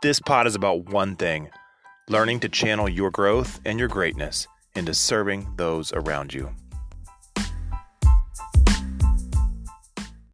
This pod is about one thing learning to channel your growth and your greatness into serving those around you.